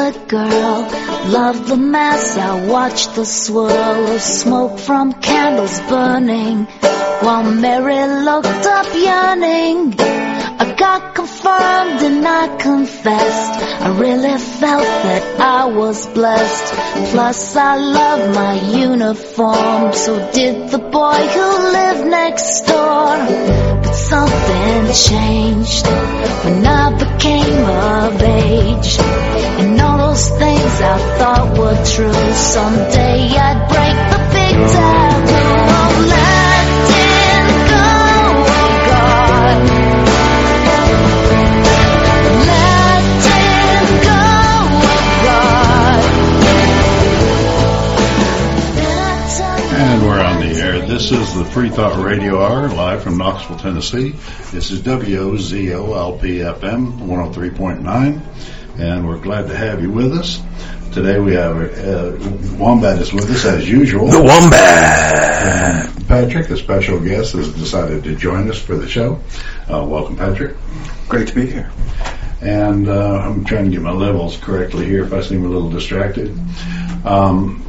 Catholic girl. Love the mass, I watch the swirl of smoke from candles burning. While Mary looked up yearning. I got confirmed and I confessed. I really felt that I was blessed. Plus I love my uniform. So did the boy who lived next door. Something changed when I became of age. And all those things I thought were true. Someday I'd break the big taboo of letting go of God. Letting go of God. And we're. This is the Free Thought Radio Hour, live from Knoxville, Tennessee. This is WOZOLP FM 103.9, and we're glad to have you with us. Today we have uh, Wombat is with us as usual. The Wombat. And Patrick, a special guest, has decided to join us for the show. Uh, welcome, Patrick. Great to be here. And uh, I'm trying to get my levels correctly here if I seem a little distracted. Um,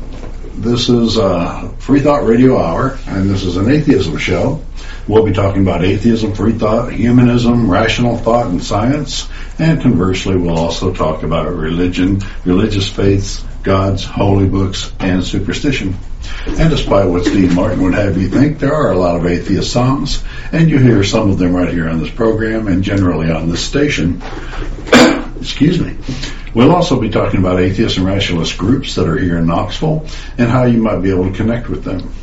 this is uh, Free Thought Radio Hour, and this is an atheism show. We'll be talking about atheism, free thought, humanism, rational thought, and science. And conversely, we'll also talk about religion, religious faiths, gods, holy books, and superstition. And despite what Steve Martin would have you think, there are a lot of atheist songs, and you hear some of them right here on this program and generally on this station. Excuse me. We'll also be talking about atheist and rationalist groups that are here in Knoxville and how you might be able to connect with them.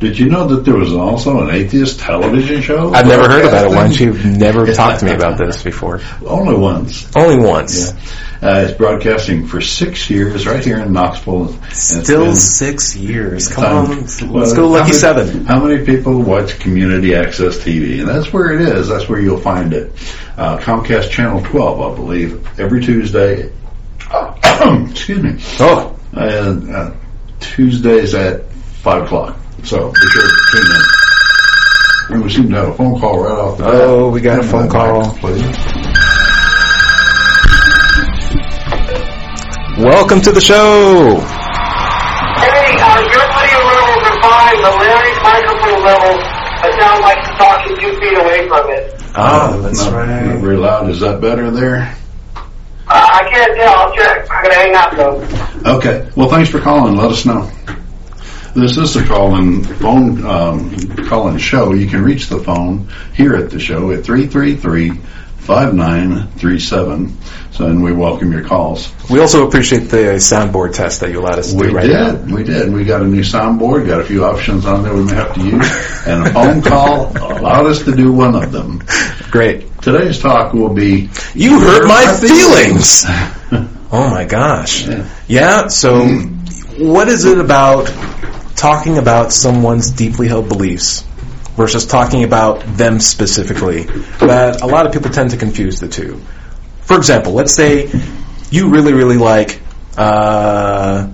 Did you know that there was also an atheist television show? I've never heard about it once. You've never talked to me about this before. Only once. Only once. Yeah. Uh, it's broadcasting for six years right here in Knoxville. Still six years. Come time- on, let's Well, go how lucky many- seven. How many people watch community access TV? And that's where it is. That's where you'll find it. Uh, Comcast Channel 12, I believe, every Tuesday. excuse me. Oh, And uh, Tuesdays at 5 o'clock. So be sure to tune in. And we seem to have a phone call right off the bat. Oh, we got a phone call. Mike, please. Welcome to the show. Hey, uh, your audio levels are fine. The Larry's microphone levels it sound like you're talking two feet away from it. oh, that's not, right. Not very loud. Is that better there? Uh, I can't tell. I'll check. I'm gonna hang up though. Okay. Well, thanks for calling. Let us know. This is the call-in phone um, call-in show. You can reach the phone here at the show at 333-5937. So, and we welcome your calls. We also appreciate the soundboard test that you allowed us to We do right did. now. We did. We got a new soundboard. Got a few options on there we may have to use, and a phone call allowed us to do one of them. Great. Today's talk will be You hurt my feelings. Oh my gosh. Yeah. Yeah, so what is it about talking about someone's deeply held beliefs versus talking about them specifically that a lot of people tend to confuse the two? For example, let's say you really, really like, uh,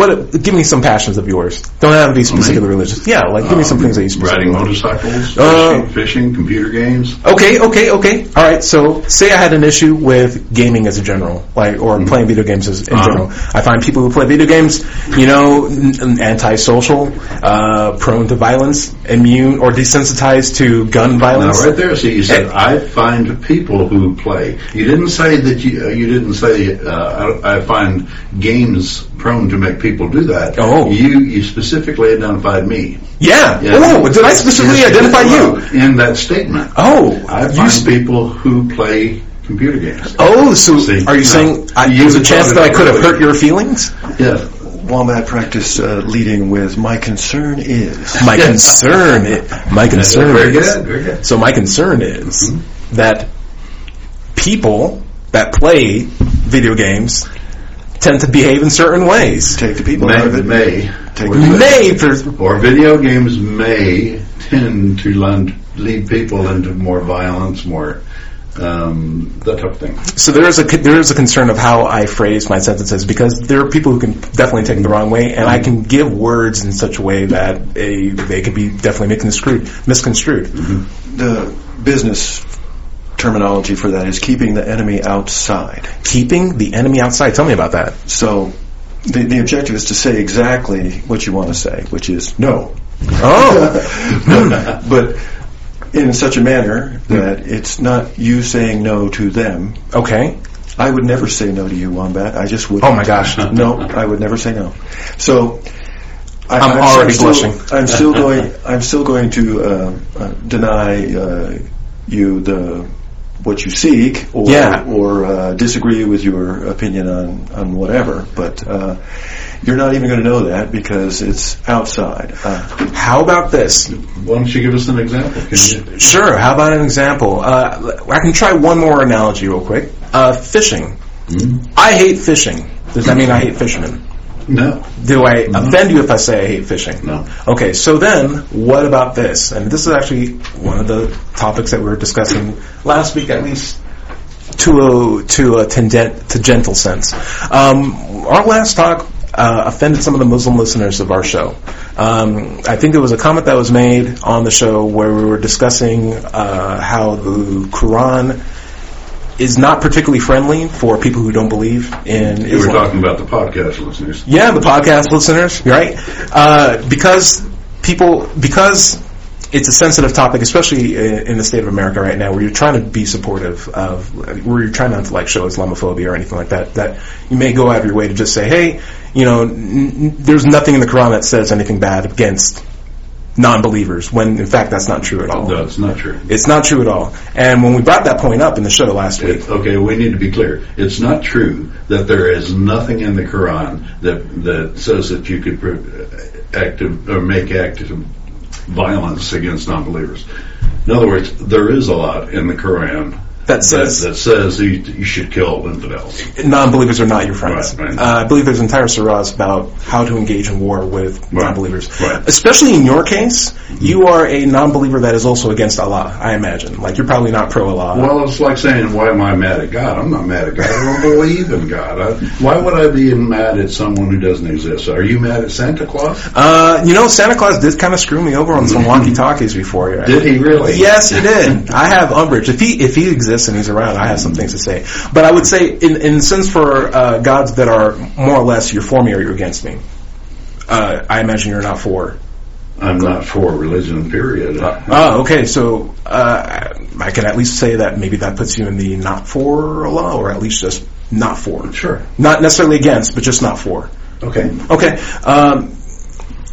what? Give me some passions of yours. Don't have to be specifically religious. Yeah, like give me some things that you specifically riding motorcycles, Uh, fishing, fishing, computer games. Okay, okay, okay. All right. So, say I had an issue with gaming as a general, like or playing video games as, in Uh-huh. general. I find people who play video games, you know, n- n- antisocial, uh, prone to violence, immune or desensitized to gun Now, violence. right there, see, you said Hey. I find people who play. You didn't say that you. Uh, you didn't say uh, I, I find games prone to make people do that. Oh. you you specifically identified me. Yeah. Yeah. Oh, did I specifically Yes, identify you? in that statement? Oh, I find sp- people who play computer games. Oh, so See, are you no. saying I, You there's a chance that I could have hurt your feelings? Yes. Wombat practice uh, leading with my concern is. My concern, i- my concern Very is, good. Very good. So my concern is that people that play video games tend to behave in certain ways. Take the people out of May, it. may Take or, May, for, or video games may tend to lead, lead people into more violence, more um, that type of thing. so there is a there is a concern of how I phrase my sentences because there are people who can definitely take it the wrong way, and I can give words in such a way that a, they could be definitely misconstrued. Misconstrued. The business terminology for that is keeping the enemy outside. Keeping the enemy outside. Tell me about that. So the, the objective is to say exactly what you want to say, which is no. Oh, but in such a manner that it's not you saying no to them. okay. I would never say no to you, Wombat. I just would. Oh my gosh. No, I would never say no. So I, I'm already still, blushing. I'm still going. I'm still going to uh, uh, deny uh, you the what you seek, or Yeah. or uh, disagree with your opinion on on whatever. But uh, you're not even going to know that because it's outside. Uh, How about this? Why don't you give us an example? Can you? Sure. How about an example? Uh, I can try one more analogy real quick. Uh, fishing. I hate fishing. Does that mean I hate fishermen? No. Do I offend you if I say I hate fishing? No. Okay, so then what about this? And this is actually one of the topics that we were discussing last week, at least to a to a tangent, to gentle sense. Um, our last talk uh, offended some of the Muslim listeners of our show. Um, I think there was a comment that was made on the show where we were discussing uh, how the Quran is not particularly friendly for people who don't believe in You were Islam. talking about the podcast listeners. Yeah, the podcast listeners, right? Uh, because people, because it's a sensitive topic, especially in, in the state of America right now, where you're trying to be supportive of, where you're trying not to like show Islamophobia or anything like that. That you may go out of your way to just say, hey, you know, n- there's nothing in the Quran that says anything bad against non-believers, when in fact that's not true at all. No, it's not true. It's not true at all. And when we brought that point up in the show last week, Okay, we need to be clear. It's not true that there is nothing in the Quran that that says that you could active or make active violence against non-believers. In other words, there is a lot in the Quran that says that, that says you, you should kill infidels. non-believers are not your friends. Right, right. Uh, I believe there's entire surahs about how to engage in war with Right, non-believers. right. Especially in your case, you are a non-believer that is also against Allah. I imagine, like you're probably not pro Allah. Well, it's like saying, "Why am I mad at God?" I'm not mad at God. I don't believe in God. I, why would I be mad at someone who doesn't exist? Are you mad at Santa Claus? Uh, you know, Santa Claus did kind of screw me over on some walkie-talkies before. Did he really? Yes, he did. I have umbrage. If he if he exists and he's around, I have some things to say. But I would say, in in sense for uh, gods that are more or less you're for me or you're against me. Uh, I imagine you're not for. I'm not for religion. Period. Oh, okay. So uh, I can at least say that maybe that puts you in the not for Allah, or at least just not for. Sure. Not necessarily against, but just not for. Okay. Okay. Um,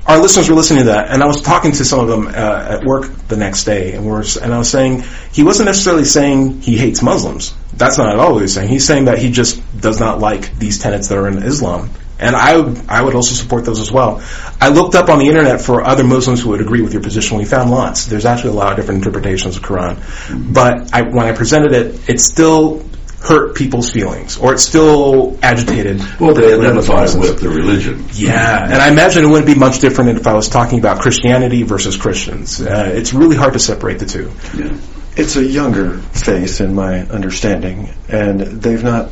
our listeners were listening to that, and I was talking to some of them uh, at work the next day, and we were, and I was saying he wasn't necessarily saying he hates Muslims. That's not at all what he's saying. He's saying that he just does not like these tenets that are in Islam, and I would, I would also support those as well. I looked up on the internet for other Muslims who would agree with your position. We found lots. There's actually a lot of different interpretations of Quran, but I, when I presented it, it still hurt people's feelings, or it's still agitated. Well, they identify with the religion. Yeah, and I imagine it wouldn't be much different if I was talking about Christianity versus Christians. Uh, it's really hard to separate the two. Yeah. it's a younger faith, in my understanding, and they've not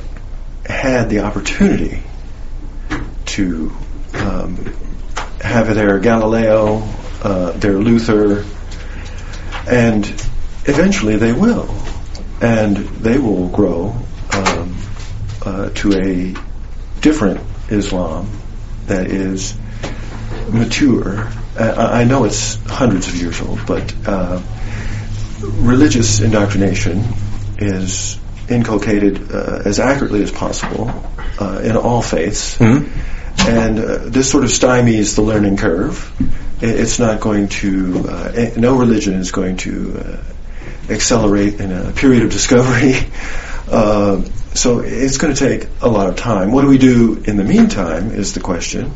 had the opportunity to um, have their Galileo, uh, their Luther, and eventually they will, and they will grow um, uh, to a different Islam that is mature. I I know it's hundreds of years old, but uh, religious indoctrination is inculcated uh, as accurately as possible uh, in all faiths. And uh, this sort of stymies the learning curve. It's not going to, uh, no religion is going to uh, accelerate in a period of discovery. Uh, so it's going to take a lot of time. What do we do in the meantime is the question.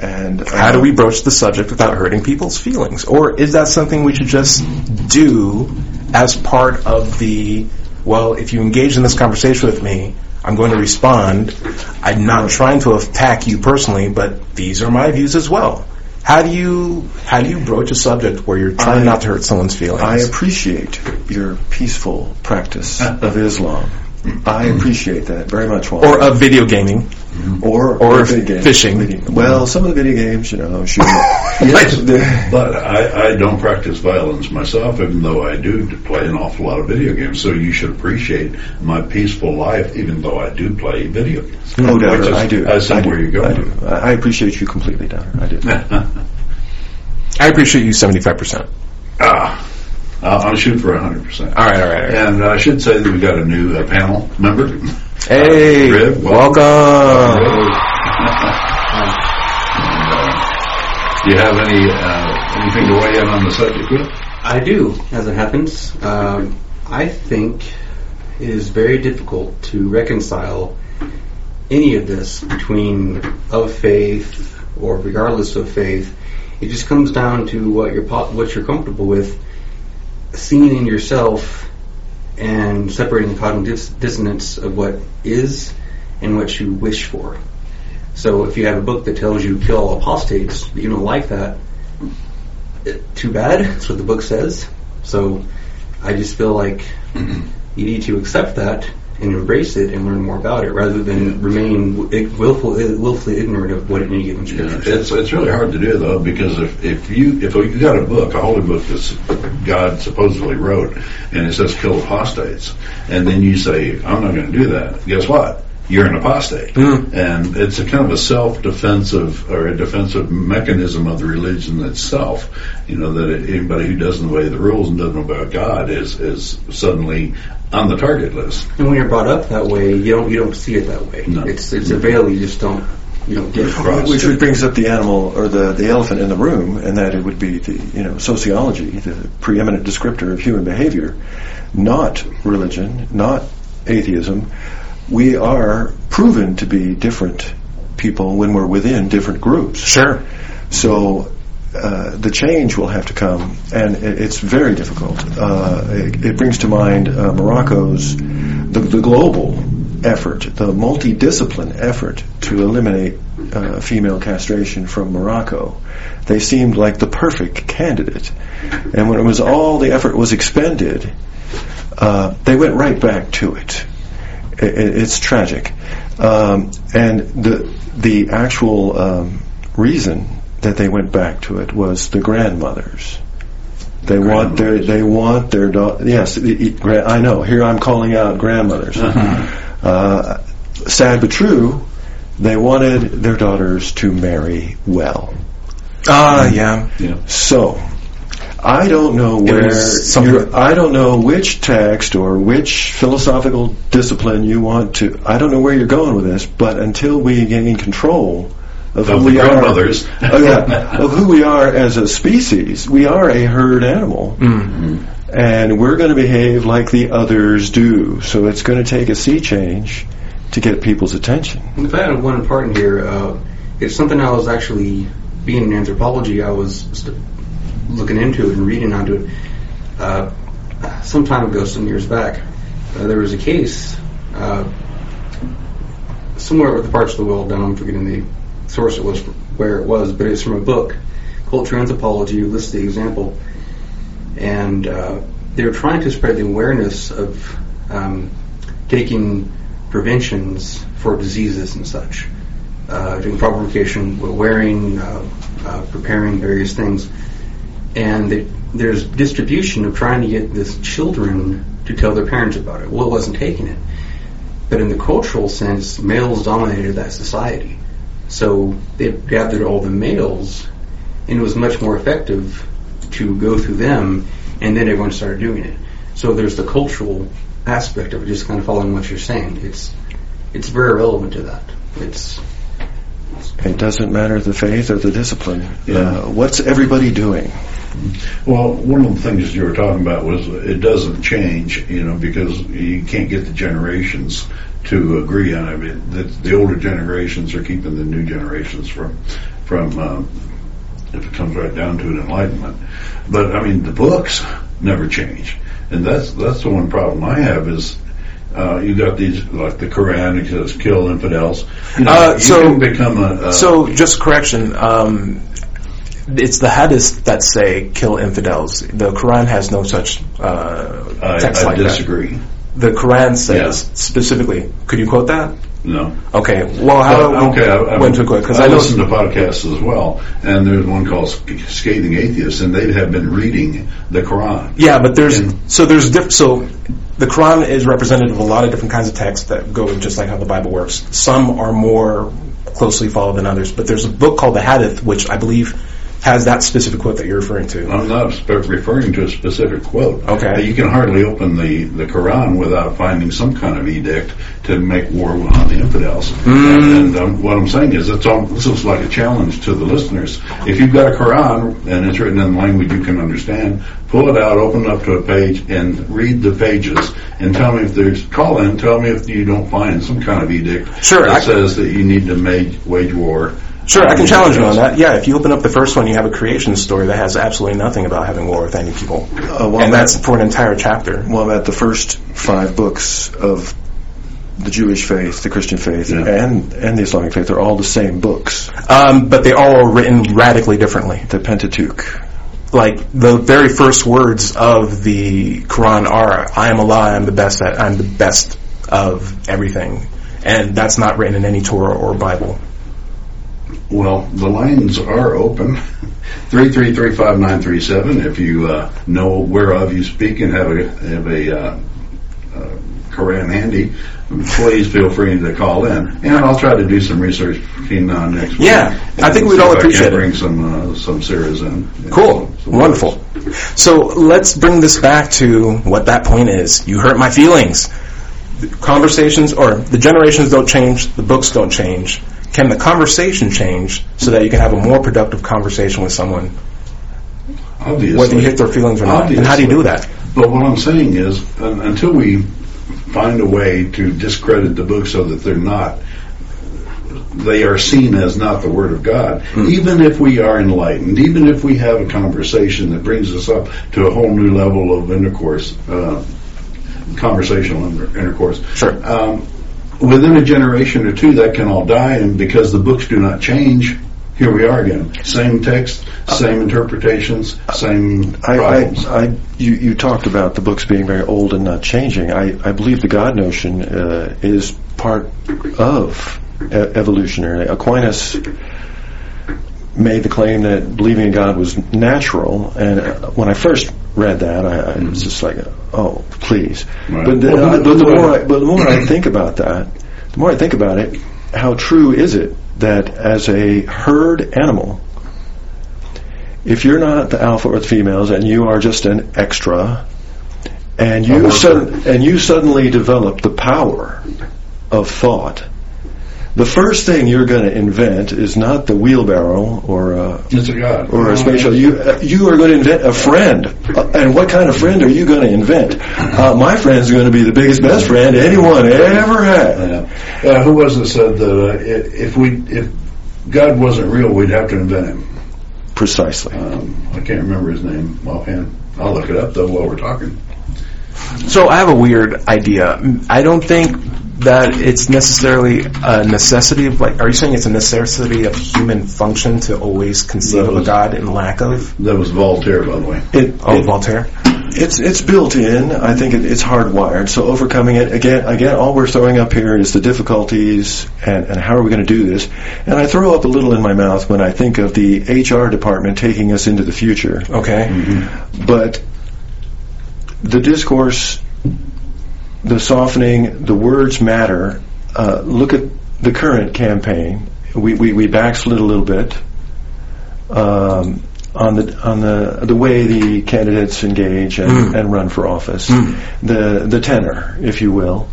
And uh, How do we broach the subject without hurting people's feelings? Or is that something we should just do as part of the, well, if you engage in this conversation with me, I'm going to respond. I'm not trying to attack you personally, but these are my views as well. How do you how do you broach a subject where you're trying I- not to hurt someone's feelings? I appreciate your peaceful practice uh. of Islam. I appreciate that very much, Walter. or of video gaming. Or Or video games. fishing. Video- Well, some of the video games, you know, shooting. yes, But I, I don't practice violence myself, even though I do play an awful lot of video games. So you should appreciate my peaceful life, even though I do play video games. no doubt, I do. I see where you're I going. do. I I appreciate you completely, Downer. I do. I appreciate you 75%. ah, I'll, I'll shoot for 100%. All right, all right, all right. And I should say that we got a new uh, panel member. Hey, Riv, welcome. Do you have any uh, anything to weigh in on the subject with? I do, as it happens. Um, I think it is very difficult to reconcile any of this between of faith or regardless of faith. It just comes down to what you're po- what you're comfortable with, seeing in yourself, and separating the cognitive dis- dissonance of what is and what you wish for. So if you have a book that tells you kill all apostates, but you don't like that, too bad. That's what the book says. So I just feel like mm-hmm. you need to accept that and embrace it and learn more about it rather than remain willful, willfully ignorant of what any given scripture says. it's it's really hard to do though because if if you if you got a book, a holy book that God supposedly wrote, and it says kill apostates, and then you say I'm not going to do that, guess what? You're an apostate, hmm. and it's a kind of a self-defensive or a defensive mechanism of the religion itself. You know that anybody who doesn't obey the rules and doesn't know about God is is suddenly on the target list. And when you're brought up that way, you don't you don't see it that way. No. It's it's a veil you just don't you don't get. Cross. Which brings up the animal or the, the elephant in the room, and that it would be the you know sociology, the preeminent descriptor of human behavior, not religion, not atheism. We are proven to be different people when we're within different groups. Sure. So uh, the change will have to come, and it, it's very difficult. Uh, it, it brings to mind uh, Morocco's the, the global effort, the multidiscipline effort to eliminate uh, female castration from Morocco. They seemed like the perfect candidate, and when it was all the effort was expended, uh, they went right back to it. It's tragic, um, and the the actual um, reason that they went back to it was the grandmothers. They want their they want their da- yes the- the gra- I know here I'm calling out grandmothers. Uh, sad but true, they wanted their daughters to marry well. Ah, yeah. Yeah. So, I don't know where was I don't know which text or which philosophical discipline you want to. I don't know where you're going with this, but until we gain control of, Of who the we are, oh, yeah, of who we are as a species, we are a herd animal, and we're going to behave like the others do. So it's going to take a sea change to get people's attention. If I had one part in here, uh, it's something I was actually being in anthropology. I was st- looking into it and reading onto it uh, some time ago, some years back. Uh, there was a case uh, somewhere with the parts of the world. Now I'm forgetting the source it was, where it was, but it's from a book, Culture Anthropology. Lists the example, and uh, they were trying to spread the awareness of um, taking preventions for diseases and such, uh, doing provocation, wearing, uh, uh, preparing various things, and they, there's distribution of trying to get this children to tell their parents about it. Well, it wasn't taking it, but in the cultural sense, males dominated that society, so they gathered all the males, and it was much more effective to go through them, and then everyone started doing it. So there's the cultural aspect of it, just kind of following what you're saying. It's it's very relevant to that. It's It doesn't matter the faith or the discipline. Yeah. Uh, what's everybody doing? Well, one of the things you were talking about was it doesn't change, you know, because you can't get the generations to agree on it. I mean, the, the older generations are keeping the new generations from, from, um, if it comes right down to it, enlightenment. But I mean, the books never change, and that's that's the one problem I have is. Uh, you got these like the Quran, it says kill infidels. You know, Uh, so- become a, a So, just correction. Um, it's the hadiths that say kill infidels. The Quran has no such uh, text I like disagree. that. The Quran says Yeah. specifically. Could you quote that? No. Okay. Well, how But, okay, I, I went to quick because I, I, listen to podcasts as well, and there's one called Scathing Atheists, and they have been reading the Quran. Yeah, but there's And- so there's diff- so the Quran is representative of a lot of different kinds of texts that go just like how the Bible works. Some are more closely followed than others, but there's a book called the Hadith, which I believe has that specific quote that you're referring to. I'm not referring to a specific quote. Okay. You can hardly open the, the Quran without finding some kind of edict to make war on the infidels. And, and um, what I'm saying is, it's all, this is like a challenge to the listeners. If you've got a Quran and it's written in language you can understand, pull it out, open it up to a page, and read the pages, and tell me if there's call in. Tell me if you don't find some kind of edict Sure, that I- says that you need to make, wage war. Sure, I can challenge you on that. Yeah, if you open up the first one, you have a creation story that has absolutely nothing about having war with any people, Uh, well, and that's for an entire chapter. Well, at the first five books of the Jewish faith, the Christian faith, Yeah. and and the Islamic faith are all the same books. Um, but they all are written radically differently. The Pentateuch. like the very first words of the Quran are "I am Allah. I'm the best. At, I'm the best of everything," and that's not written in any Torah or Bible. Well, the lines are open. Three three three five nine three seven. If you uh, know whereof you speak and have a have a uh, uh, Quran handy, please feel free to call in, and I'll try to do some research between now and next week. Yeah, I think we'd all if I can appreciate it. Bring some uh, some series in. Cool, some wonderful. So let's bring this back to what that point is. You hurt my feelings. The conversations or the generations don't change, the books don't change. Can the conversation change so that you can have a more productive conversation with someone, Obviously. whether you hit their feelings or not? And how do you do that? But what I'm saying is, un- until we find a way to discredit the book so that they're not, they are seen as not the Word of God, even if we are enlightened, even if we have a conversation that brings us up to a whole new level of intercourse, uh, conversational inter- intercourse. Sure. Um, within a generation or two, that can all die, and because the books do not change, here we are again. Same text, same interpretations, same I, problems. I, I, you, you talked about the books being very old and not changing. I, I believe the God notion uh, is part of e- evolutionary. Aquinas made the claim that believing in God was natural, and uh, when I first read that, I, I was just like, "Oh, please!" Right. But, the, Well, uh, but the more, I, but the more I think about that, the more I think about it, how true is it that as a herd animal, if you're not the alpha or the females and you are just an extra, and you sud- and you suddenly develop the power of thought, the first thing you're going to invent is not the wheelbarrow or a, It's a God. or a spatial. You uh, you are going to invent a friend, uh, and what kind of friend are you going to invent? Uh, my friend's going to be the biggest best friend anyone ever had. Yeah. Uh, who was it said that uh, if we if God wasn't real, we'd have to invent him. Precisely. Um, I can't remember his name offhand. I'll look it up though while we're talking. So I have a weird idea. I don't think that it's necessarily a necessity of like. Are you saying it's a necessity of human function to always conceive That of a god in lack of? That was Voltaire, by the way. It, Oh, it- Voltaire. It's it's built in. I think it, it's hardwired. So overcoming it again, again, all we're throwing up here is the difficulties and, and how are we going to do this. And I throw up a little in my mouth when I think of the HR department taking us into the future. Okay. But the discourse, the softening, the words matter. Uh, look at the current campaign. We, we, we backslid a little bit um, on the on the the way the candidates engage and, and run for office. The the tenor, if you will,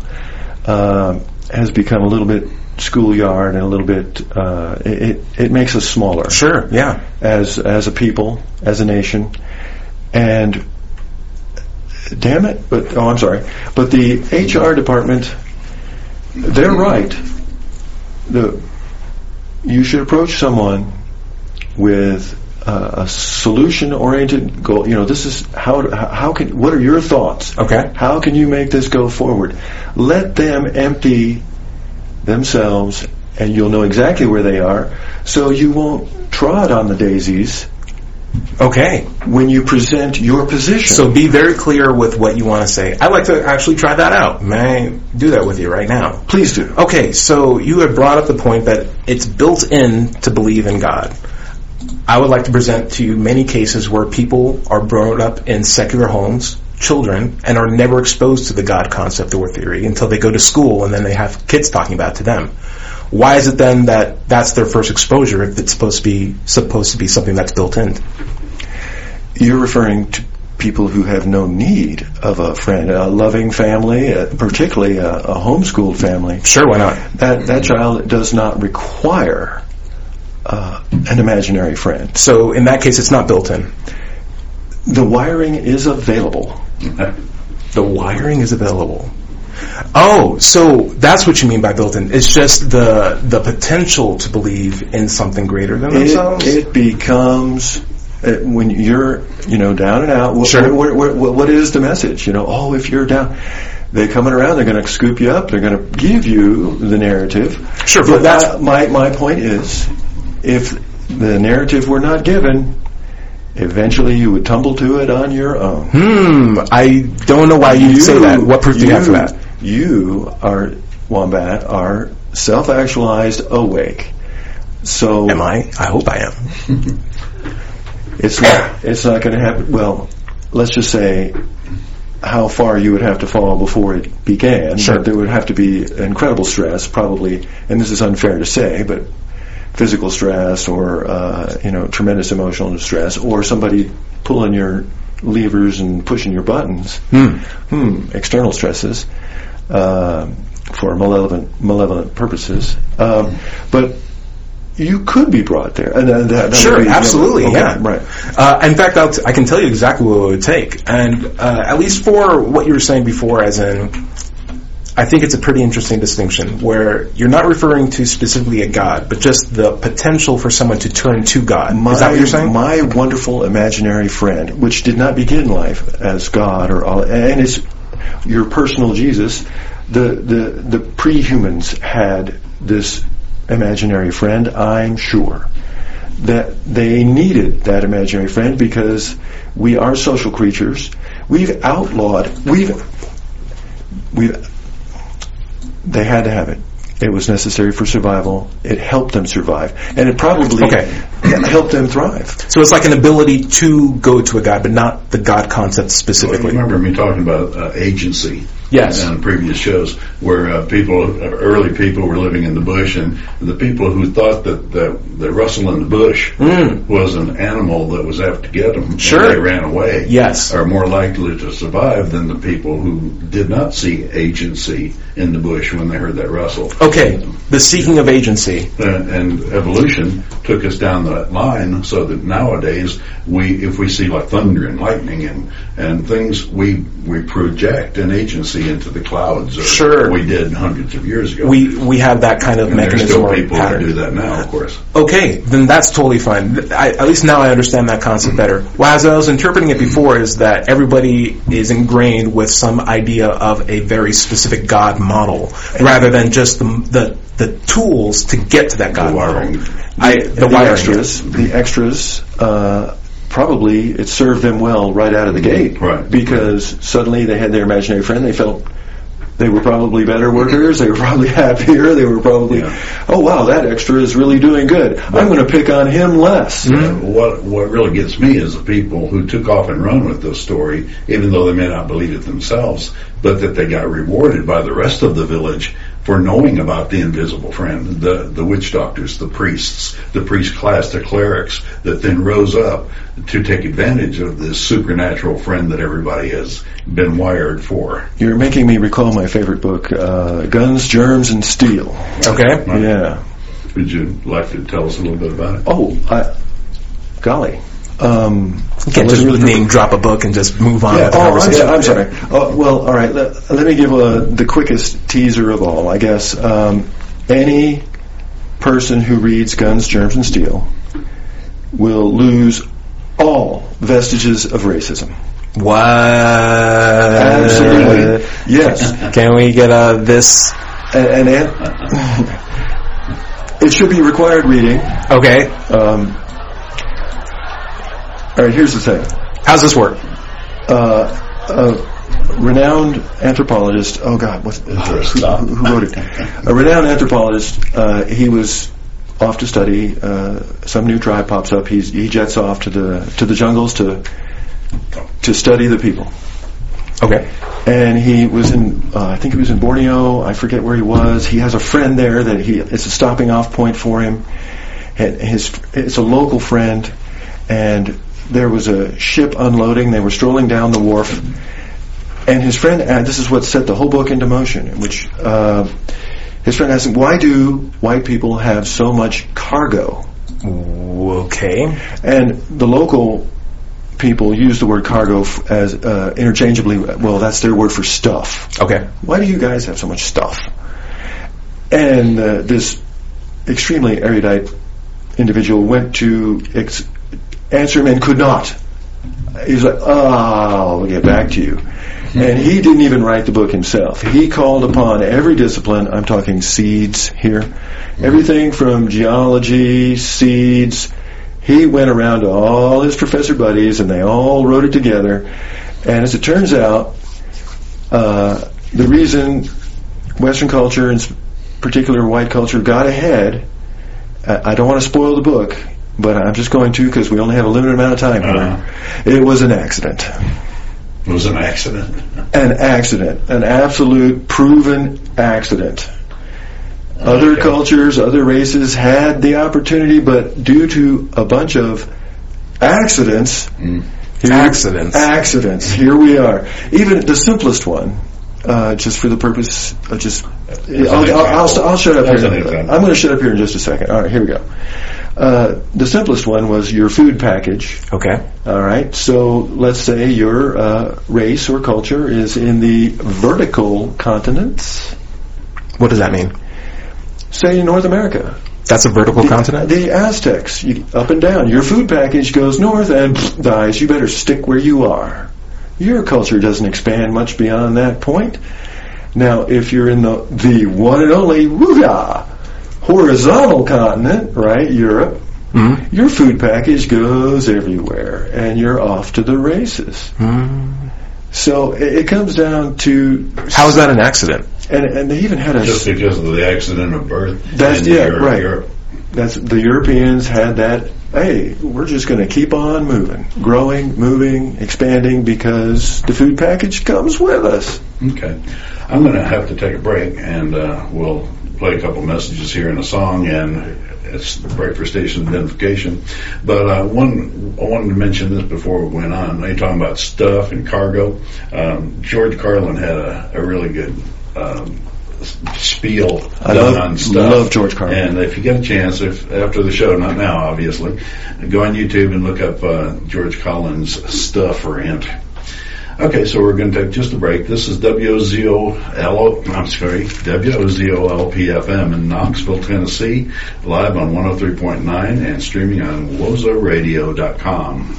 uh, has become a little bit schoolyard and a little bit. Uh, it, it it makes us smaller Sure. Yeah. as as a people, as a nation, and damn it, but oh, I'm sorry, but the HR department, they're right. The you should approach someone with uh, a solution-oriented goal. You know, this is how how how can what are your thoughts? Okay. How can you make this go forward? Let them empty themselves, and you'll know exactly where they are, so you won't trod on the daisies Okay. when you present your position. So be very clear with what you want to say. I'd like to actually try that out. May I do that with you right now? please do. Okay, so you have brought up the point that it's built in to believe in God. I would like to present to you many cases where people are brought up in secular homes, children, and are never exposed to the God concept or theory until they go to school and then they have kids talking about it to them. Why is it then that that's their first exposure if it's supposed to be supposed to be something that's built in? You're referring to people who have no need of a friend, a loving family, uh, particularly a, a homeschooled family. Sure, why not? That that child does not require uh, an imaginary friend. So in that case, it's not built in. The wiring is available. The wiring is available. Oh, so that's what you mean by built-in. It's just the the potential to believe in something greater than themselves. It, becomes uh, when you're you know down and out. What, Sure. what, what, what, is the message? You know, oh, if you're down. They're coming around. They're going to scoop you up. They're going to give you the narrative. Sure, but but that's- my my point is, if the narrative were not given, eventually you would tumble to it on your own. hmm. I don't know why you say that. What proof do you have for that? You are wombat are self-actualized awake. So Am I? I hope I am. It's not. It's not going to happen. Well, let's just say how far you would have to fall before it began. Sure. But there would have to be incredible stress, probably, and this is unfair to say, but physical stress or uh, you know tremendous emotional distress, or somebody pulling your levers and pushing your buttons. Hmm. External stresses. Uh, for malevolent malevolent purposes, um, but you could be brought there, and that, that Sure, be- absolutely, okay, yeah. right. Uh, in fact, I'll t- I can tell you exactly what it would take, and uh, at least for what you were saying before, as in, I think it's a pretty interesting distinction where you're not referring to specifically a God, but just the potential for someone to turn to God. My, Is that what you're saying? My wonderful imaginary friend, which did not begin life as God or all, and is your personal Jesus. The the the pre-humans had this imaginary friend. I'm sure that they needed that imaginary friend because we are social creatures. We've outlawed. We've we've. They had to have it. It was necessary for survival. It helped them survive, and it probably Okay. helped them thrive. so it's like an ability to go to a God, but not the God concept You specifically. remember me talking about uh, agency Yes. on previous shows where uh, people, uh, early people were living in the bush and the people who thought that, that rustle in the bush was an animal that was out to get them. Sure. and they ran away Yes. are more likely to survive than the people who did not see agency in the bush when they heard that rustle. Okay, the seeking of agency. and, and evolution took us down that line so that nowadays we if we see like thunder and lightning and and things we we project an agency into the clouds or Sure. we did hundreds of years ago We we have that kind of and there's mechanism still or people pattern. do that now of course Okay, then that's totally fine. I, at least now I understand that concept better. Well, as I was interpreting it before, is that everybody is ingrained with some idea of a very specific God model, rather than just the the, the tools to get to that God The wiring. model. I, the, the wiring. extras, the extras, uh, probably it served them well right out of the gate. Right. Because suddenly they had their imaginary friend. They felt they were probably better workers. They were probably happier. They were probably, Yeah. oh wow, that extra is really doing good. I'm going to pick on him less. Uh, what what really gets me is the people who took off and run with this story, even though they may not believe it themselves, but that they got rewarded by the rest of the village for knowing about the invisible friend, the the witch doctors, the priests, the priest class, the clerics that then rose up to take advantage of this supernatural friend that everybody has been wired for. You're making me recall my favorite book, uh, Guns, Germs, and Steel. Okay. Yeah. Would you like to tell us a little bit about it? Oh, I, golly. Um, You can't just name drop a book and just move on Yeah, with the oh, I'm, yeah, I'm sorry. Uh, well, all right. Let, let me give uh the quickest teaser of all. I guess um, any person who reads Guns, Germs, and Steel will lose all vestiges of racism. What? Absolutely, yes. Can we get uh, this? And, and it, it should be required reading. Okay. Um, All right, here's the thing. How's this work? Uh, a renowned anthropologist. Oh God, what, who, who wrote it? A renowned anthropologist. Uh, he was off to study. Uh, some new tribe pops up. He's, he jets off to the to the jungles to to study the people. Okay. And he was in, uh, I think he was in Borneo. I forget where he was. He has a friend there that he it's a stopping off point for him. And his it's a local friend, and there was a ship unloading. They were strolling down the wharf, and his friend. And this is what set the whole book into motion. In which uh, his friend asked him, "Why do white people have so much cargo?" Okay. And the local people use the word cargo f- as uh, interchangeably. Well, that's their word for stuff. Okay. Why do you guys have so much stuff? And uh, this extremely erudite individual went to ex- answer him and could not. He's like, oh, I'll get back to you. And he didn't even write the book himself. He called upon every discipline. I'm talking seeds here. Everything from geology, seeds. He went around to all his professor buddies and they all wrote it together. And as it turns out, uh, the reason Western culture, and s- particular white culture, got ahead. I I don't want to spoil the book, but I'm just going to because we only have a limited amount of time here. Uh-huh. It was an accident. It was an accident. An accident. An absolute proven accident. Other Okay. cultures, other races had the opportunity, but due to a bunch of accidents, mm. here- Accidents. accidents. Here we are. Even the simplest one, uh, just for the purpose of just, I'll, I'll, I'll, I'll shut up That's here. I'm going to shut up here in just a second. All right, here we go. Uh, the simplest one was your food package. Okay. All right. So let's say your uh, race or culture is in the vertical continents. What does that mean? Say North America. That's a vertical continent? The Aztecs, you, up and down. Your food package goes north and pfft, dies. You better stick where you are. Your culture doesn't expand much beyond that point. Now, if you're in the the one and only woo horizontal continent, right, Europe, Mhm. your food package goes everywhere, and you're off to the races. So it, it comes down to How is that an accident? and and they even had a Just because of the accident of birth. That's- in yeah, Europe- right. Europe. That's the Europeans had that. Hey, we're just going to keep on moving, growing, moving, expanding because the food package comes with us. Okay. I'm going to have to take a break, and uh, we'll play a couple messages here in a song, and it's the break for station identification. But uh, one, I wanted to mention this before we went on. They talking about stuff and cargo. Um, George Carlin had a, a really good um, spiel I done love- on stuff. I love George Carlin. And if you get a chance, if after the show, not now, obviously, go on YouTube and look up uh, George Carlin's stuff rant. Okay, so we're going to take just a break. This is WOZOL, I'm sorry, WOZOLPFM in Knoxville, Tennessee, live on 103.9 and streaming on wozoradio.com.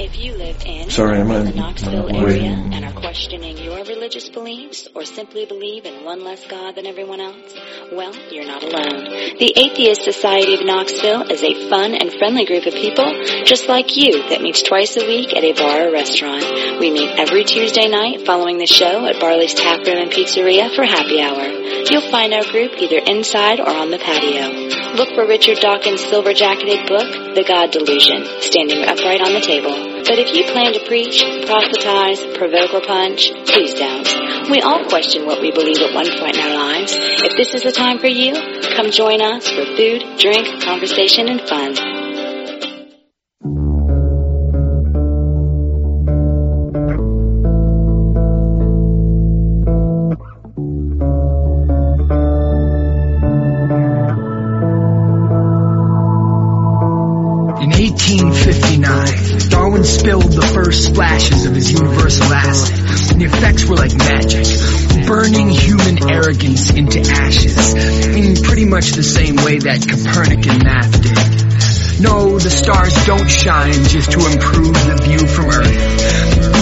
If you live in Sorry, I'm on- the Knoxville area and are questioning your religious beliefs or simply believe in one less God than everyone else, well, you're not alone. The Atheist Society of Knoxville is a fun and friendly group of people just like you that meets twice a week at a bar or restaurant. We meet every Tuesday night following the show at Barley's Tap Room and Pizzeria for happy hour. You'll find our group either inside or on the patio. Look for Richard Dawkins' silver jacketed book, The God Delusion, standing upright on the table. But if you plan to preach, proselytize, provoke, or punch, please don't. We all question what we believe at one point in our lives. If this is the time for you, come join us for food, drink, conversation, and fun. His universal acid, the effects were like magic, burning human arrogance into ashes, in pretty much the same way that Copernican math did. No, the stars don't shine just to improve the view from Earth.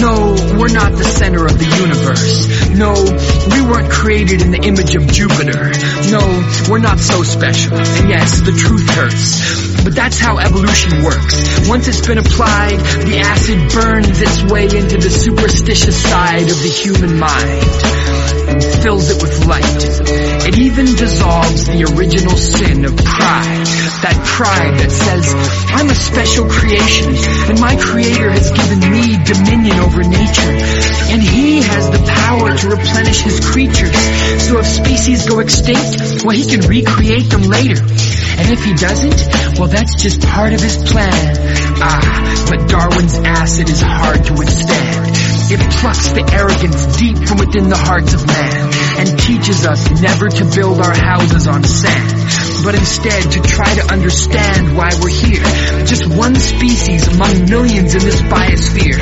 No, we're not the center of the universe. No, we weren't created in the image of Jupiter. No, we're not so special. And yes, the truth hurts. But that's how evolution works. Once it's been applied, the acid burns its way into the superstitious side of the human mind and fills it with light. It even dissolves the original sin of pride. That pride that says, I'm a special creation and my creator has given me dominion over nature. And he has the power to replenish his creatures. So if species go extinct, well he can recreate them later. And if he doesn't, well that's just part of his plan. Ah, but Darwin's acid is hard to withstand. It plucks the arrogance deep from within the hearts of man and teaches us never to build our houses on sand, but instead to try to understand why we're here. Just one species among millions in this biosphere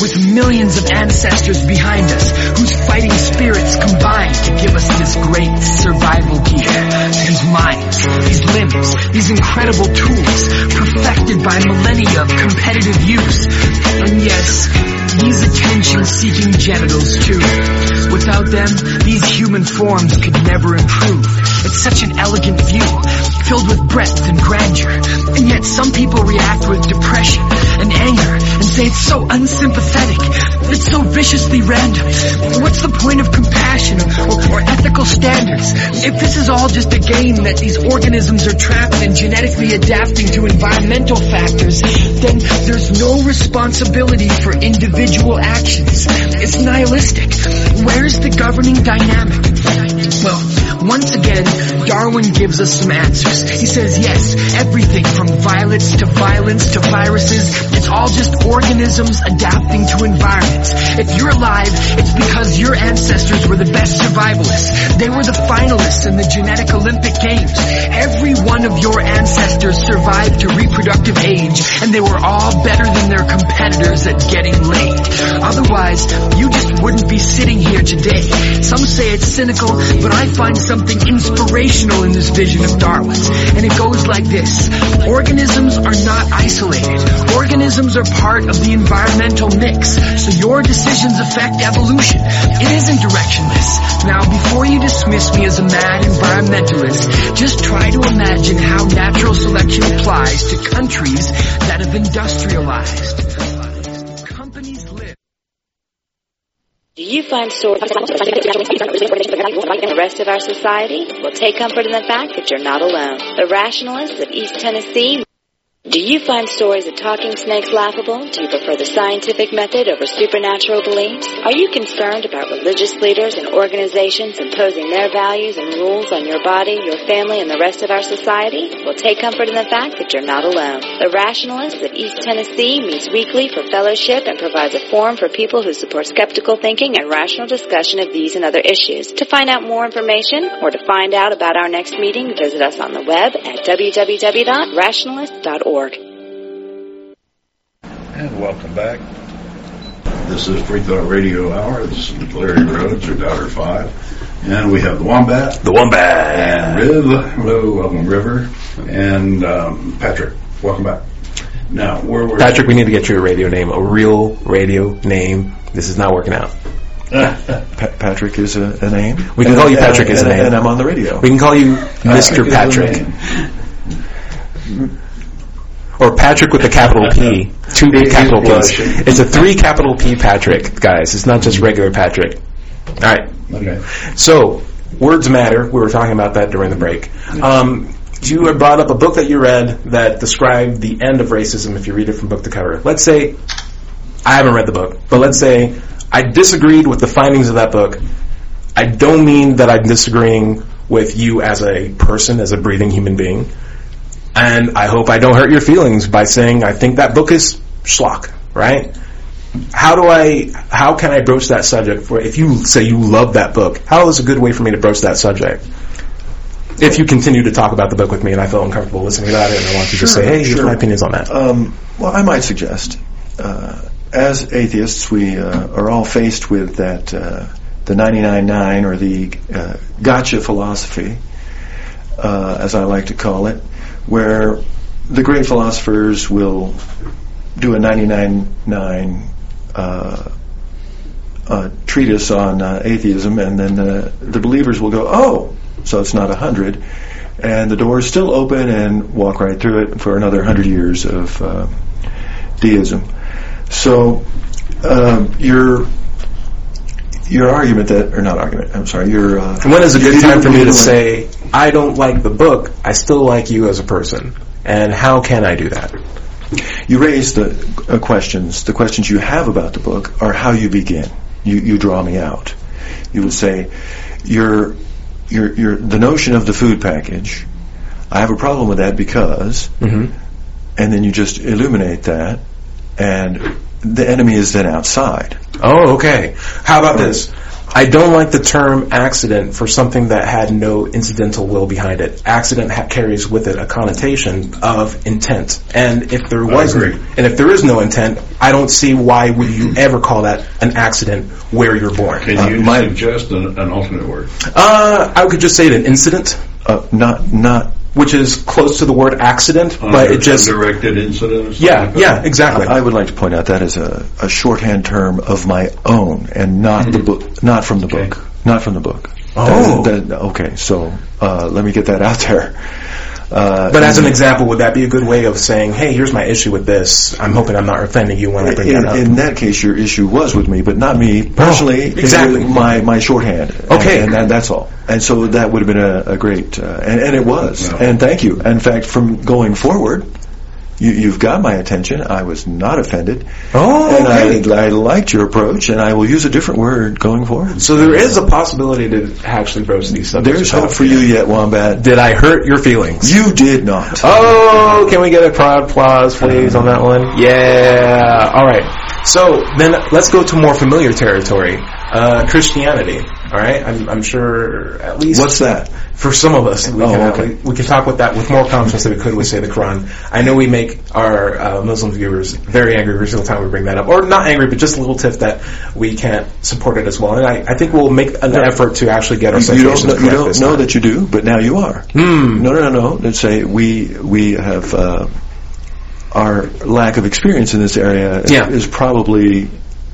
with millions of ancestors behind us whose fighting spirits combine to give us this great survival gear. These minds, these limbs, these incredible tools perfected by millennia of competitive use. And yes, these attention-seeking genitals too. Without them, these human forms could never improve. It's such an elegant view, filled with breadth and grandeur. And yet some people react with depression and anger and say it's so unsympathetic. It's so viciously random. What's the point of compassion or, or ethical standards? If this is all just a game that these organisms are trapped in genetically adapting to environmental factors, then there's no responsibility for individual actions. It's nihilistic. Where's the governing dynamic? Well, once again, Darwin gives us some answers. He says, yes, everything from violets to violence to viruses, it's all just organisms adapting to environments. If you're alive, it's because your ancestors were the best survivalists. They were the finalists in the genetic Olympic Games. Every one of your ancestors survived to reproductive age, and they were all better than their competitors at getting laid. Otherwise, you just wouldn't be sitting here today. Some say it's cynical, but I find something inspirational in this vision of Darwin's. And it goes like this. Organisms are not isolated. Organisms are part of the environmental mix. So your decisions affect evolution. It isn't directionless. Now, before you dismiss me as a mad environmentalist, just try to imagine how natural selection applies to countries that have industrialized. Do you find stories in the rest of our society? Well, take comfort in the fact that you're not alone. The rationalists of East Tennessee. Do you find stories of talking snakes laughable? Do you prefer the scientific method over supernatural beliefs? Are you concerned about religious leaders and organizations imposing their values and rules on your body, your family, and the rest of our society? Well, take comfort in the fact that you're not alone. The Rationalists of East Tennessee meets weekly for fellowship and provides a forum for people who support skeptical thinking and rational discussion of these and other issues. To find out more information or to find out about our next meeting, visit us on the web at www.rationalist.org. And welcome back. This is Free Thought Radio Hour. This is Larry Rhodes, or Daughter 5. And we have the Wombat. The Wombat. And Riv. Hello, welcome, River. And um, Patrick, welcome back. Now, where we're... Patrick, we need to get you a radio name, a real radio name. This is not working out. Pa- Patrick is a, a name. We can call you Patrick and, as a name. And I'm on the radio. We can call you Mr. Patrick. Or Patrick with a capital P. Two big capital P's. It's a three capital P Patrick, guys. It's not just regular Patrick. Alright. Okay. So, words matter. We were talking about that during the break. Um, you had brought up a book that you read that described the end of racism if you read it from book to cover. Let's say, I haven't read the book, but let's say I disagreed with the findings of that book. I don't mean that I'm disagreeing with you as a person, as a breathing human being. And I hope I don't hurt your feelings by saying I think that book is schlock, right? How do I, how can I broach that subject for, if you say you love that book, how is a good way for me to broach that subject? If you continue to talk about the book with me and I feel uncomfortable listening about it and I want you to say, hey, here's sure. my opinions on that. Um, well, I might suggest, uh, as atheists, we uh, are all faced with that uh, the 99.9 or the uh, gotcha philosophy, uh, as I like to call it, where the great philosophers will do a 99.9 uh, a treatise on uh, atheism, and then the, the believers will go, oh, so it's not a hundred, and the door is still open and walk right through it for another hundred years of uh, deism. So um, your your argument that, or not argument, I'm sorry, your uh, When is a good time for me to say, I don't like the book, I still like you as a person? And how can I do that? You raise the uh, questions. The questions you have about the book are how you begin. You, you draw me out. You would say, your, your, your, the notion of the food package, I have a problem with that because, Mhm. and then you just illuminate that, and the enemy is then outside. Oh, okay. How about this? I don't like the term accident for something that had no incidental will behind it. Accident ha- carries with it a connotation of intent. And if there wasn't, and if there is no intent, I don't see why would you ever call that an accident where you're born. Can you my- suggest an, an alternate word? Uh, I could just say an incident, Uh, not, not, which is close to the word accident, but it just, directed incident yeah, like yeah, exactly. I would like to point out that is a, a shorthand term of my own, and not the book, not from the Okay. book, not from the book. Oh. That- that- okay. So uh, let me get that out there. Uh, But as an example, would that be a good way of saying, "Hey, here's my issue with this. I'm hoping I'm not offending you when I bring in, that up." in that case, your issue was with me, but not me personally. It was exactly. my my shorthand. Okay. and, and that, that's all. And so that would have been a, a great, uh, and, and it was. No. And thank you. In fact, from going forward, you, you've got my attention. I was not offended. Oh, and okay. I, I liked your approach, and I will use a different word going forward. So there is a possibility to actually broach these subjects. There's hope for you yet, Wombat. Did I hurt your feelings? You did not. Oh, can we get a crowd applause, please, on that one? Yeah. All right. So then let's go to more familiar territory. Uh, Christianity. All right. I'm, I'm sure at least What's that? for some of us, we, Oh, can, okay. we, we can talk with that with more confidence than we could with say the Quran. I know we make our uh, Muslim viewers very angry every single time we bring that up, or not angry, but just a little tiff that we can't support it as well. And I, I think we'll make an effort to actually get our You don't, know, you don't know that you do, but now you are. Hmm. No, no, no, no. Let's say we we have uh, our lack of experience in this area Yeah. is probably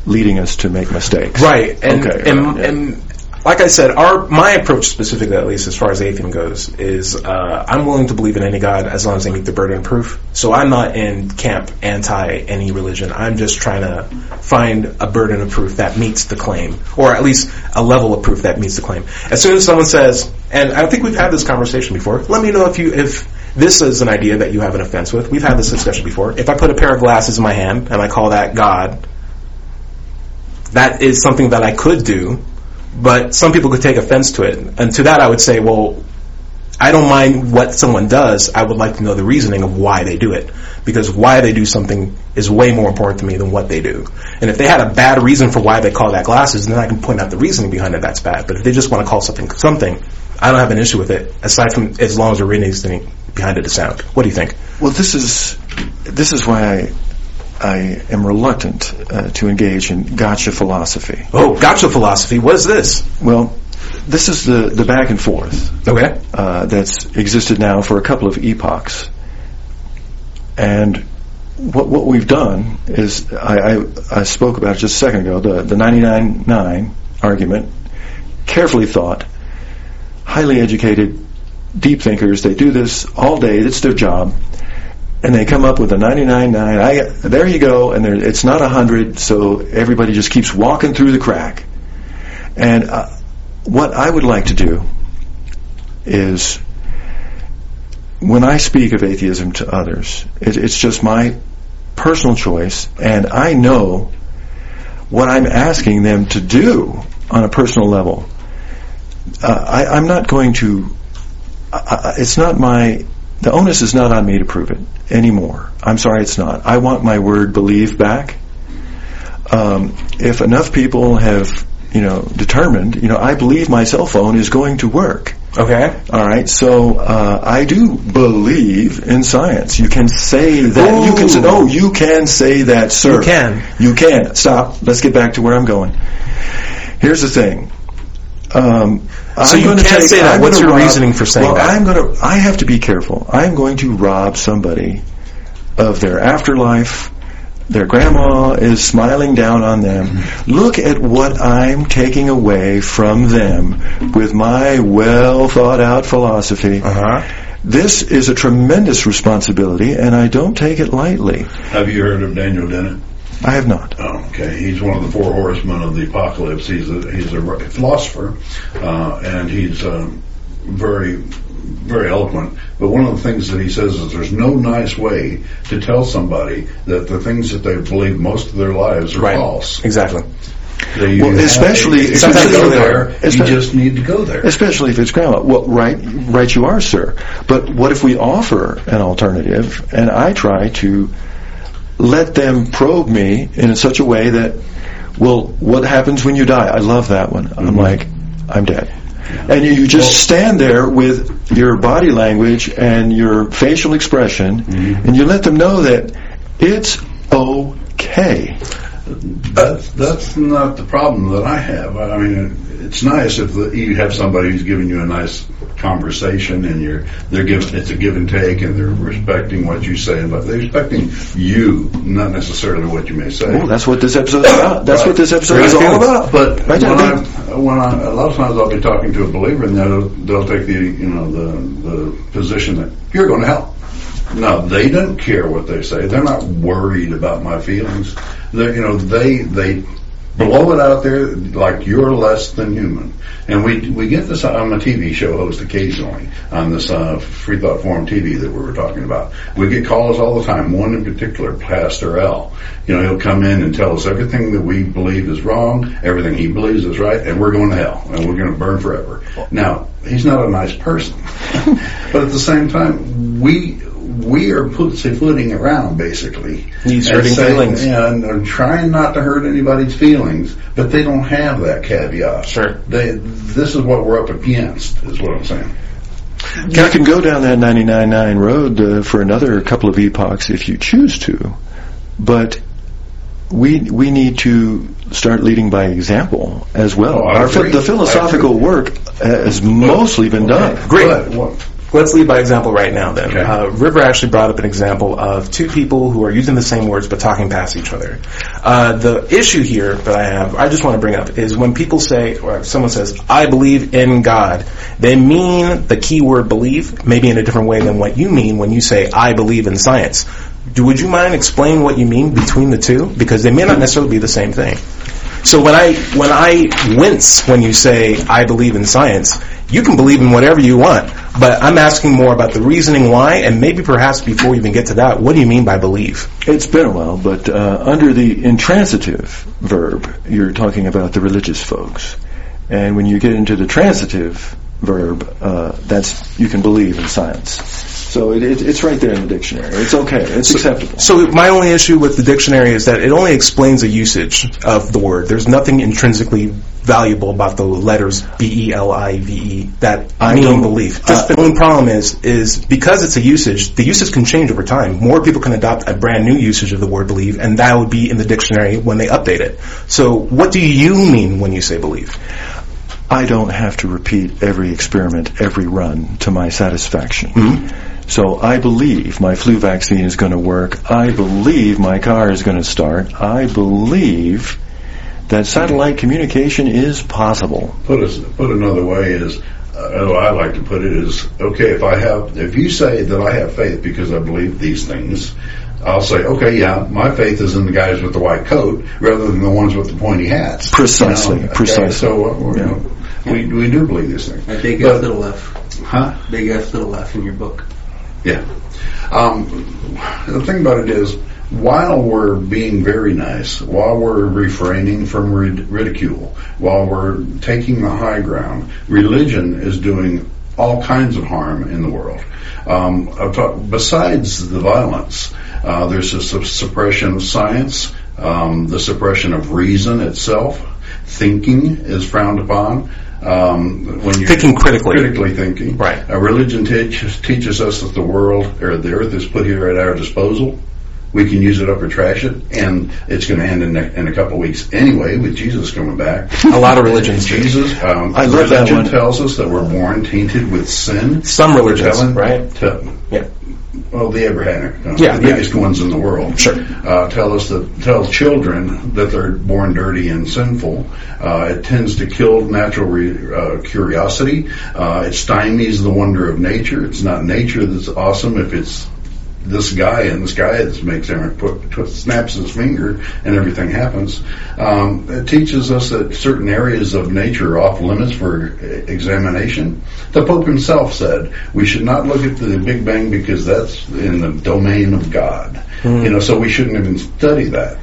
leading us to make mistakes. Right, and Okay, and, right, yeah. and like I said, our my approach specifically, at least as far as atheism goes, is uh, I'm willing to believe in any god as long as they meet the burden of proof. So I'm not in camp anti any religion. I'm just trying to find a burden of proof that meets the claim, or at least a level of proof that meets the claim. As soon as someone says, and I think we've had this conversation before. Let me know if you if this is an idea that you have an offense with. We've had this discussion before. If I put a pair of glasses in my hand and I call that God, that is something that I could do, but some people could take offense to it. And to that I would say, well, I don't mind what someone does. I would like to know the reasoning of why they do it. Because why they do something is way more important to me than what they do. And if they had a bad reason for why they call that glasses, then I can point out the reasoning behind it that's bad. But if they just want to call something something, I don't have an issue with it, aside from as long as the reasoning behind it is sound. What do you think? Well, this is this is why I I am reluctant uh, to engage in gotcha philosophy. Oh, gotcha philosophy. What is this? Well, this is the the back and forth. Okay. uh, that's existed now for a couple of epochs. And what what we've done is I, I, I spoke about it just a second ago the the 99.9 argument, carefully thought, highly educated, deep thinkers. They do this all day. It's their job. And they come up with a 99.9. I, there you go. And it's not a 100, so everybody just keeps walking through the crack. And uh, what I would like to do is when I speak of atheism to others, it, it's just my personal choice, and I know what I'm asking them to do on a personal level. Uh, I, I'm not going to. I, I, it's not my. The onus is not on me to prove it anymore. I'm sorry, it's not. I want my word believe back. Um, if enough people have, you know, determined, you know, I believe my cell phone is going to work. Okay. All right, so uh, I do believe in science. You can say that. You can say, oh, you can say that, sir. You can. You can. Stop. Let's get back to where I'm going. Here's the thing. Um, So you gonna can't say that. I'm What's your rob- reasoning for saying well, that? I'm going to. I have to be careful. I'm going to rob somebody of their afterlife, their grandma is smiling down on them. Look at what I'm taking away from them with my well thought out philosophy. Uh-huh. This is a tremendous responsibility, and I don't take it lightly. Have you heard of Daniel Dennett? I have not. Oh, okay. He's one of the four horsemen of the apocalypse. He's a he's a philosopher, uh, and he's um, very very eloquent. But one of the things that he says is there's no nice way to tell somebody that the things that they've believed most of their lives are Right. false. Exactly. Well, especially- if you go they there, you just need to go there. Especially if it's grandma. Well, right, right you are, sir. But what if we offer an alternative and I try to let them probe me in such a way that, well, what happens when you die? I love that one. I'm mm-hmm. like, I'm dead. And you, you just stand there with your body language and your facial expression, mm-hmm. and you let them know that it's okay. That's that's not the problem that I have. I mean, it's nice if the, you have somebody who's giving you a nice conversation and you're they're giving it's a give and take and they're respecting what you say, but they're respecting you, not necessarily what you may say. Oh, that's what this episode episode's about. That's Right. what this episode Right. is all about. But Right when, I, when I, a lot of times I'll be talking to a believer and they'll, they'll take the, you know, the, the position that you're going to hell. No, they don't care what they say. They're not worried about my feelings. They, you know, they, they blow it out there like you're less than human. And we, we get this, I'm a TV show host occasionally on this, uh, Free Thought Forum TV that we were talking about. We get calls all the time. One in particular, Pastor L. You know, he'll come in and tell us everything that we believe is wrong, everything he believes is right, and we're going to hell, and we're going to burn forever. Now, he's not a nice person. but at the same time, we, we are pussyfooting around basically. He's And hurting saying- feelings. And, and trying not to hurt anybody's feelings, but they don't have that caveat. Sure. They, this is what we're up against, is what I'm saying. You can go down that 99.9 road uh, for another couple of epochs if you choose to, but we we need to start leading by example as well. Oh, Our the philosophical work has mostly been done. Great. But what- Let's lead by example right now then. Okay. Uh, River actually brought up an example of two people who are using the same words but talking past each other. Uh, the issue here that I have, I just want to bring up, is when people say, or someone says, I believe in God, they mean the key word believe, maybe in a different way than what you mean when you say, I believe in science. Do, would you mind explain what you mean between the two? Because they may not necessarily be the same thing. So when I when I wince when you say I believe in science, you can believe in whatever you want, but I'm asking more about the reasoning why, and maybe perhaps before we even get to that, what do you mean by believe? It's been a while, but uh, under the intransitive verb, you're talking about the religious folks, and when you get into the transitive verb, uh, that's you can believe in science. So it, it, it's right there in the dictionary. It's okay. It's acceptable. So my only issue with the dictionary is that it only explains the usage of the word. There's nothing intrinsically valuable about the letters B E L I V E that I mean don't- belief. uh, Just the only problem is is because it's a usage, the usage can change over time. More people can adopt a brand new usage of the word believe, and that would be in the dictionary when they update it. So what do you mean when you say believe? I don't have to repeat every experiment, every run to my satisfaction. So I believe my flu vaccine is going to work. I believe my car is going to start. I believe that satellite communication is possible. put us put another way is uh, I like to put it is okay if I have if you say that I have faith because I believe these things I'll say okay yeah my faith is in the guys with the white coat rather than the ones with the pointy hats Precisely, You know? Okay, precisely. so uh, we're, you know, we we do believe these things A big But- F little F. huh Big F little F in your book. yeah um, the thing about it is while we're being very nice, while we're refraining from rid- ridicule, while we're taking the high ground, religion is doing all kinds of harm in the world. Um, besides the violence, uh, there's a su- suppression of science, um, the suppression of reason itself. Thinking is frowned upon. Um, when you're Thinking critically. critically thinking. Right. Uh, religion teaches, teaches us that the world or the earth is put here at our disposal. We can use it up or trash it, and it's going to end in a, in a couple of weeks anyway, with Jesus coming back. A lot of religions. Jesus, um, I love that religion one. tells us that we're born tainted with sin. Some religions, Telling- right? tell- Yeah. well, the Abrahamic, uh, Yeah, the biggest ones in the world, Sure. uh, tell us that tell children that they're born dirty and sinful. Uh, it tends to kill natural re, uh, curiosity. Uh, it stymies the wonder of nature. It's not nature that's awesome if it's this guy and this guy that makes everything put, put, snaps his finger and everything happens. Um, it teaches us that certain areas of nature are off limits for examination. The Pope himself said we should not look at the Big Bang because that's in the domain of God. You know, so we shouldn't even study that.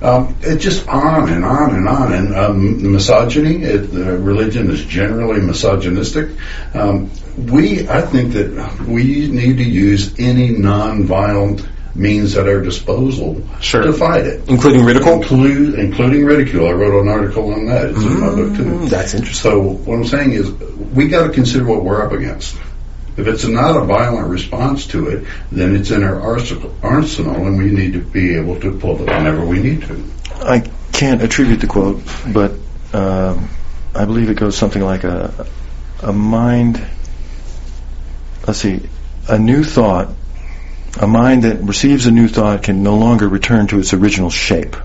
Um, it's just on and on and on. And um, misogyny, it, uh, religion is generally misogynistic. Um, we, I think that we need to use any non-violent means at our disposal Sure. to fight it. Including ridicule? Include, including ridicule. I wrote an article on that. It's in my book too. Mm, that's interesting. So what I'm saying is, we got to consider what we're up against. If it's not a violent response to it, then it's in our arsenal, and we need to be able to pull it whenever we need to. I can't attribute the quote, but um, I believe it goes something like a a mind. Let's see, a new thought, a mind that receives a new thought can no longer return to its original shape.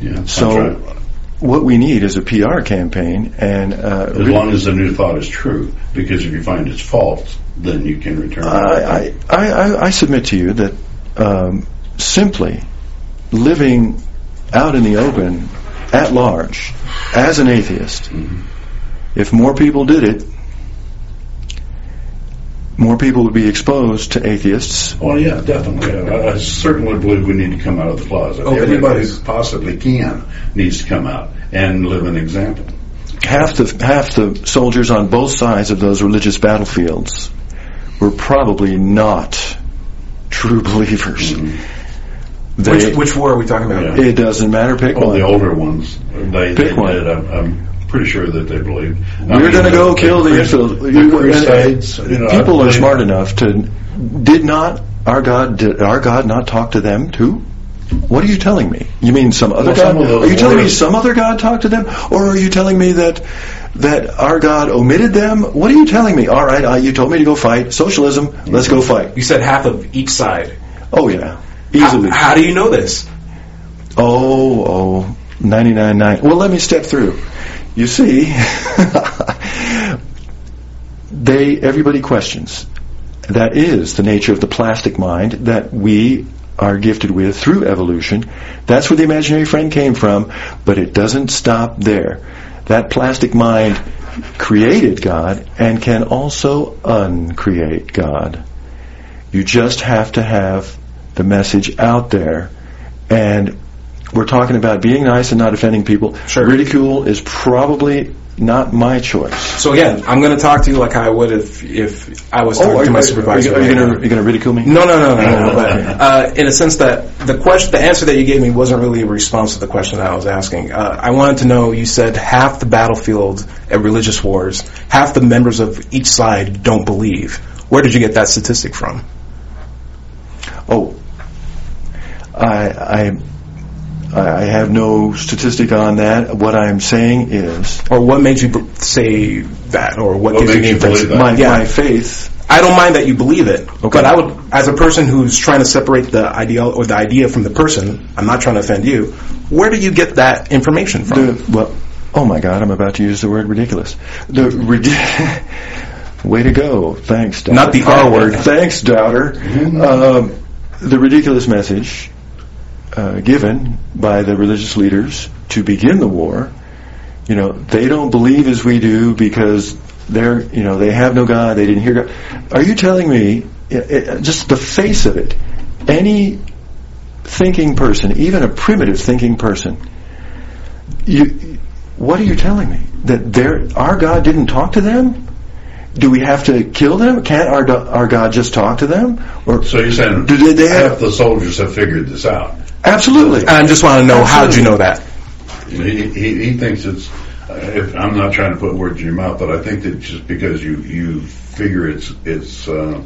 Yeah, that's So. What we need is a PR campaign, and uh, as long as the new thought is true, because if you find it's false, then you can return. I, I, I, I submit to you that um, simply living out in the open at large as an atheist, if more people did it, more people would be exposed to atheists. Oh yeah, definitely. I, I certainly believe we need to come out of the closet. Open your Everybody who possibly can needs to come out and live an example. Half the half the soldiers on both sides of those religious battlefields were probably not true believers. Mm-hmm. They, Which, which war are we talking about? Yeah. it doesn't matter. Pick oh, Well, one. the older ones, they, Pick they one. did. I'm, I'm pretty sure that they believed. We're going to go kill the, Crus- infidel. the Crusades. You know, people are smart enough to. Did not our God? Did our God not talk to them too? What are you telling me? You mean some other Well, God? of those Are you telling me some other God talked to them, or are you telling me that that our God omitted them? What are you telling me? All right, uh, you told me to go fight socialism. Let's go fight. You said half of each side. Oh yeah, How, easily. how do you know this? Oh, oh, 99.9. Well, let me step through. You see, they everybody questions. That is the nature of the plastic mind that we are gifted with through evolution. That's where the imaginary friend came from, but it doesn't stop there. That plastic mind created God and can also uncreate God. You just have to have the message out there and we're talking about being nice and not offending people. Sure. Ridicule is probably not my choice. So again, I'm going to talk to you like I would if if I was talking Oh, to my are supervisor. you, are you you gonna ridicule me? No, no, no, no, no. but uh, in a sense that the question, the answer that you gave me wasn't really a response to the question that I was asking. Uh, I wanted to know. You said half the battlefield at religious wars, half the members of each side don't believe. Where did you get that statistic from? Oh, I, I I have no statistic on that. What I'm saying is Or what made you be- say that? Or what, What gives makes you you the believe that? my Yeah. my faith. I don't mind that you believe it, okay. but I would, as a person who's trying to separate the ideal or the idea from the person, I'm not trying to offend you. Where do you get that information from? The, well, oh my God, I'm about to use the word ridiculous. The rid- way to go. Thanks, doubter. Not the R word. Thanks, doubter. Um, the ridiculous message uh, given by the religious leaders to begin the war. You know, they don't believe as we do because they're, you know, they have no God. They didn't hear God. Are you telling me, i- i- just the face of it, any thinking person, even a primitive thinking person, you, what are you telling me? That our God didn't talk to them? Do we have to kill them? Can't our our God just talk to them? Or So you're saying Do they- they half have- the soldiers have figured this out? absolutely? And I just want to know how did you know that? He, he, he thinks it's. Uh, if, I'm not trying to put words in your mouth, but I think that just because you you figure it's it's uh,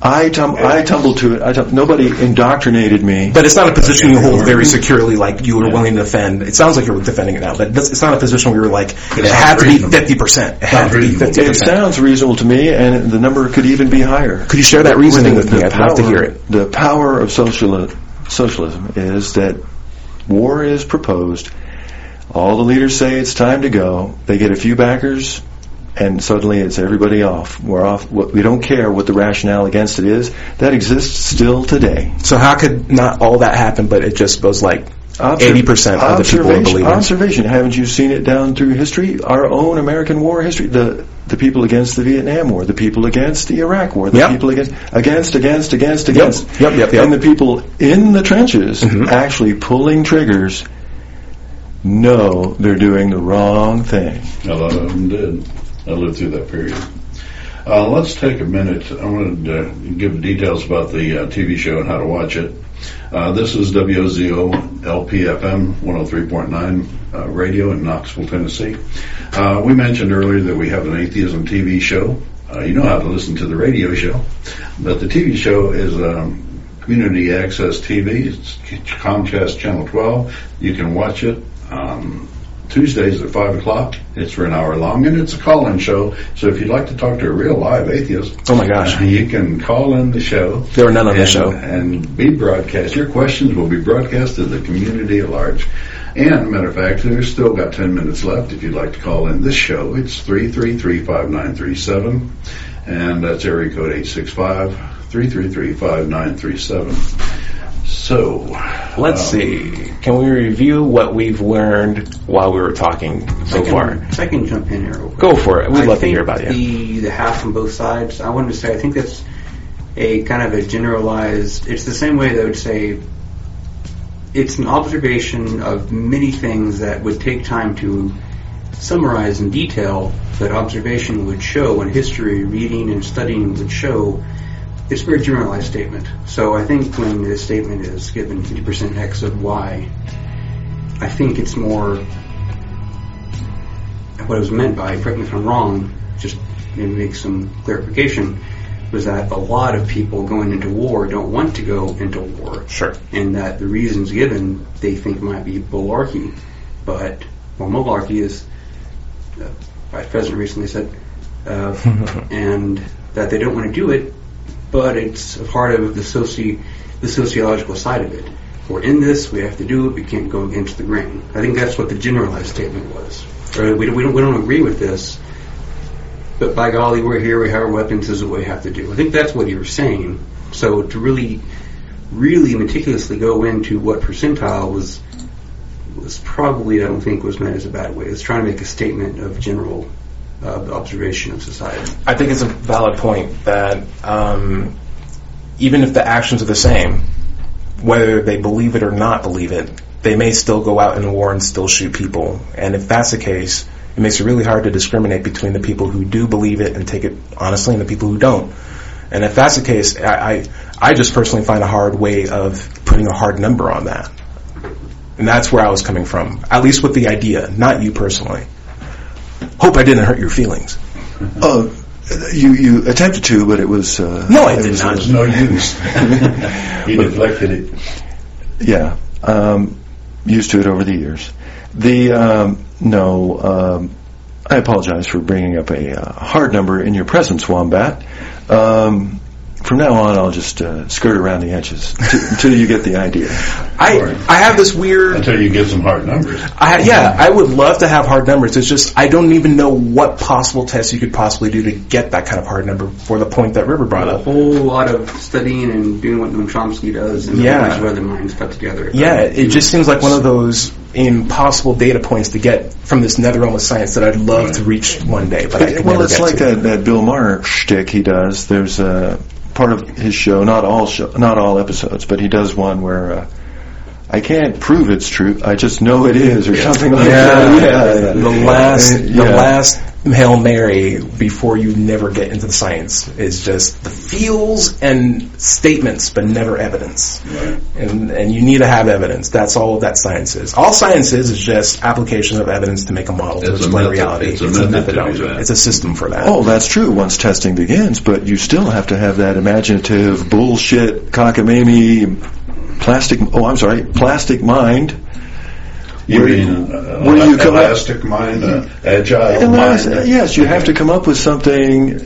I tum- I tumbled to it. I tum- nobody indoctrinated me. But it's not a position you hold very securely, like you were willing to defend. It sounds like you're defending it now, but it's it's not a position where you're like, it sounds had to be 50%. It had to be 50%. It sounds reasonable to me, and the number could even be higher. Could you share that reasoning with me? The I'd love to hear it. The power of social, socialism is that war is proposed. All the leaders say it's time to go. They get a few backers, and suddenly it's everybody off. We're off. We don't care what the rationale against it is. That exists still today. So how could not all that happen, but it just was like Obser- 80% of the people are observation- believers? Observation. Haven't you seen it down through history? Our own American war history. The the people against the Vietnam War, the people against the Iraq War, the Yep. people against against against against against. Yep, yep, yep. And the people in the trenches Mhm. actually pulling triggers know they're doing the wrong thing. A lot of them did. I lived through that period. Uh, let's take a minute. I wanted to give details about the uh, TV show and how to watch it. Uh, this is WOZO LPFM 103.9 uh, radio in Knoxville, Tennessee. Uh, we mentioned earlier that we have an atheism TV show. Uh, you know how to listen to the radio show, but the TV show is um, community access TV. It's Comcast Channel 12. You can watch it um, Tuesdays at 5 o'clock. It's for an hour long, and it's a call-in show. So if you'd like to talk to a real live atheist, Oh my gosh. you can call in the show. There were none on the and- show. And be broadcast. Your questions will be broadcast to the community at large. And, matter of fact, there's still got 10 minutes left if you'd like to call in this show. It's 333-5937, and that's area code 865-333-5937. So, Let's um, see. Can we review what we've learned while we were talking so I can, far? I can jump in here. Go for it. We'd I love to hear about you. The the half from both sides. I wanted to say I think that's a kind of a generalized. It's the same way that I would say it's an observation of many things that would take time to summarize in detail. That observation would show, and history, reading, and studying would show. It's a very generalized statement. So I think when this statement is given 50% X of Y, I think it's more what it was meant by, correct me if I'm wrong, just maybe make some clarification, was that a lot of people going into war don't want to go into war. Sure. And that the reasons given they think might be bularchy. But, well, malarkey is, uh, Vice President recently said, uh, and that they don't want to do it, but it's a part of the soci, the sociological side of it. We're in this, we have to do it, we can't go against the grain. I think that's what the generalized statement was. We, don't, we, don't, we don't agree with this, but by golly, we're here, we have our weapons, this is what we have to do. I think that's what you were saying. So to really, really meticulously go into what percentile was, was probably, I don't think, was meant as a bad way. It's trying to make a statement of general uh, observation of society. I think it's a valid point that um, even if the actions are the same, whether they believe it or not believe it, they may still go out in war and still shoot people. And if that's the case, it makes it really hard to discriminate between the people who do believe it and take it honestly and the people who don't. And if that's the case, I, I, I just personally find a hard way of putting a hard number on that. And that's where I was coming from, at least with the idea, not you personally. Hope I didn't hurt your feelings. Oh, you you attempted to, but it was uh, No, I it did was, not. uh, no use. he deflected it. Yeah, um, used to it over the years. The um, no, um, I apologize for bringing up a uh, hard number in your presence, Wombat. Um, from now on, I'll just uh, skirt around the edges t- until you get the idea. I Sure. I have this weird. Until you get some hard numbers. I, yeah, I would love to have hard numbers. It's just I don't even know what possible tests you could possibly do to get that kind of hard number for the point that River brought up. A up. whole lot of studying and doing what Noam Chomsky does and Yeah. a bunch of other minds put together. Yeah, it just seems like one of those impossible data points to get from this nether realm of science that I'd love to reach one day, but I well, never it's get like to. that, that Bill Maher shtick he does. There's a part of his show, not all show, not all episodes, but he does one where uh, I can't prove it's true. I just know it is, or something like Yeah, that. Yeah, yeah. the last, the last Hail Mary before you never get into the science. It's just the feels and statements, but never evidence. And, and you need to have evidence. That's all that science is. All science is is just application of evidence to make a model to It's a explain method- reality. it's a method to methodology. It's a system for that. Oh, that's true once testing begins, but you still have to have that imaginative bullshit cockamamie plastic oh I'm sorry, plastic mind. You Where- mean uh, where you come up- elastic mind, uh, agile mind? yes, you have to come up with something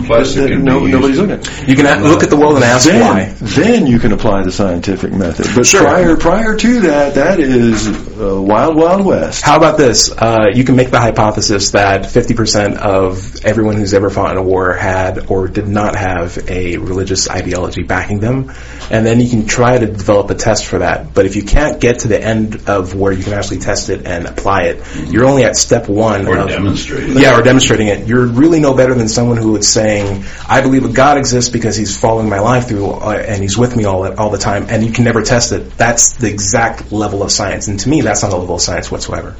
uh, Plastic that no, nobody's looking at. You can a- look at the world and ask then, why. Then you can apply the scientific method. But Sure. prior prior to that, that is uh, wild wild west. How about this? Uh, you can make the hypothesis that 50% of everyone who's ever fought in a war had or did not have a religious ideology backing them, and then you can try to develop a test for that. But if you can't get to the end of where you can actually test it and apply it, you're only at step one. Or of, demonstrate it. Yeah, or demonstrating it. You're really no better than someone who is saying, "I believe a God exists because He's following my life through uh, and He's with me all all the time," and you can never test it. That's the exact level of science, and to me, that's not a level of science whatsoever.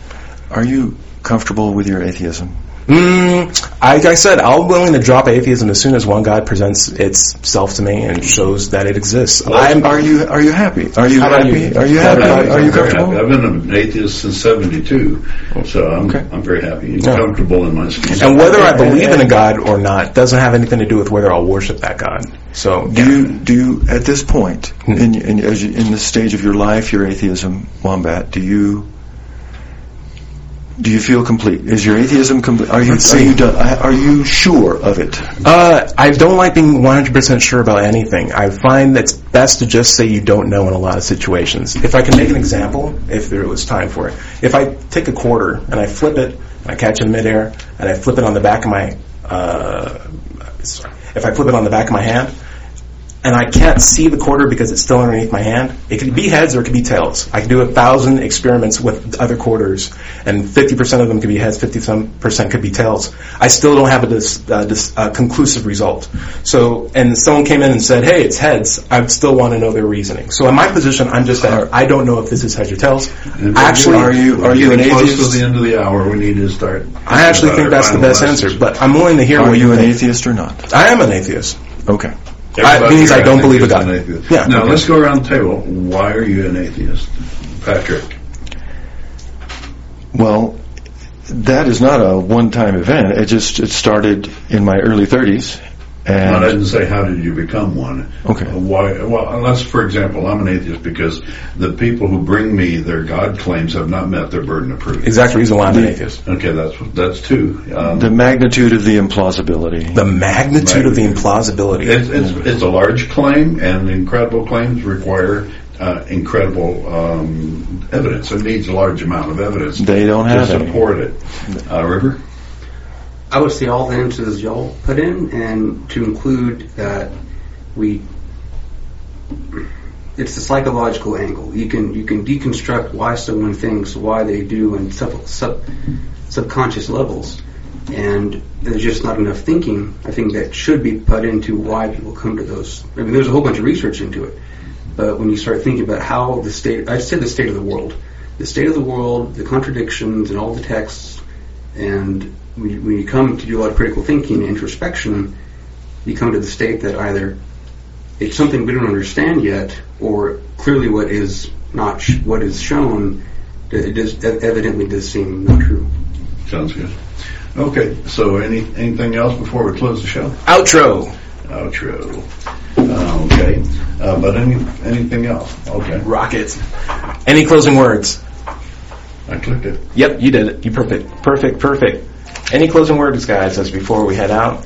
Are you comfortable with your atheism? Mm, I- like I said, I'm willing to drop atheism as soon as one God presents itself to me and shows that it exists. I'm, are you are you happy? Are you happy? you? Are you happy? about? Are you I'm very comfortable? happy. I've been an atheist since '72, so I'm Okay. I'm very happy and Yeah. comfortable in my skin. and whether I believe in a God or not doesn't have anything to do with whether I'll worship that God. So, Do yeah. you do you at this point in in, as you, in this stage of your life, your atheism, Wombat? Do you do you feel complete? Is your atheism complete? Are you are you done, are you sure of it? Uh, I don't like being 100% sure about anything. I find that it's best to just say you don't know in a lot of situations. If I can make an example, if there was time for it. If I take a quarter and I flip it, and I catch it in midair, and I flip it on the back of my, uh, sorry. if I flip it on the back of my hand, and I can't see the quarter because it's still underneath my hand. It could be heads or it could be tails. I can do a thousand experiments with other quarters, and 50% of them could be heads, 50% could be tails. I still don't have a dis, uh, dis, uh, conclusive result. So, and someone came in and said, hey, it's heads, I still want to know their reasoning. So in my position, I'm just that I don't know if this is heads or tails. And Actually, are you we're are you an getting close atheist? to the end of the hour? We need to start. I actually think that's the best answer, but I'm willing to hear Are what you an think. atheist or not? I am an atheist. Okay. That Everybody means I don't believe is in God. Yeah. Now Okay. let's go around the table. Why are you an atheist, Patrick? Well, that is not a one-time event. It just it started in my early 30s, No, I didn't say how did you become one. Okay. Why? Well, unless, for example, I'm an atheist because the people who bring me their God claims have not met their burden of proof. Exact reason why I'm an atheist. Okay, that's that's two. Um, the magnitude of the implausibility. The magnitude of the implausibility. It's, it's, it's a large claim, and incredible claims require uh, incredible um, evidence. It needs a large amount of evidence They don't to have any. support it. Uh, River? I would say all the answers y'all put in, and to include that we, it's the psychological angle. You can you can deconstruct why someone thinks, why they do, and sub, sub subconscious levels, and there's just not enough thinking. I think that should be put into why people come to those. I mean, there's a whole bunch of research into it, but when you start thinking about how the state, I'd say the state of the world, the state of the world, the contradictions, and all the texts, and when you, when you come to do a lot of critical thinking and introspection, you come to the state that either it's something we don't understand yet, or clearly what is not sh- what is shown, it does, evidently does seem not true. Sounds good. Okay, so any anything else before we close the show? Outro. Outro. Uh, okay, uh, but any anything else? Okay, Rocket. Any closing words? I clicked it. Yep, you did it. You perfect. Perfect, perfect. Any closing words, guys, as before we head out?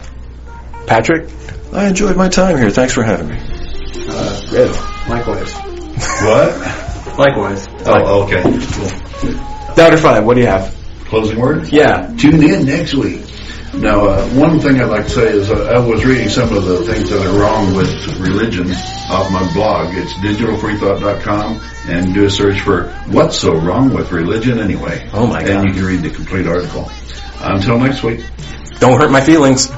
Patrick? I enjoyed my time here. Thanks for having me. Uh good. Likewise. What? Likewise. Oh, okay. Cool. Dr. Five, what do you have? Closing words? Yeah. Tune in next week. Now, uh, one thing I'd like to say is uh, I was reading some of the things that are wrong with religion off my blog. It's digitalfreethought.com and do a search for what's so wrong with religion anyway. Oh my God. And God. you can read the complete article. Until next week. Don't hurt my feelings.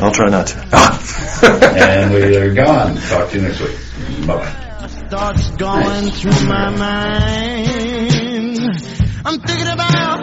I'll try not to. and we are gone. Talk to you next week. Bye bye. thoughts going through my mind. I'm thinking about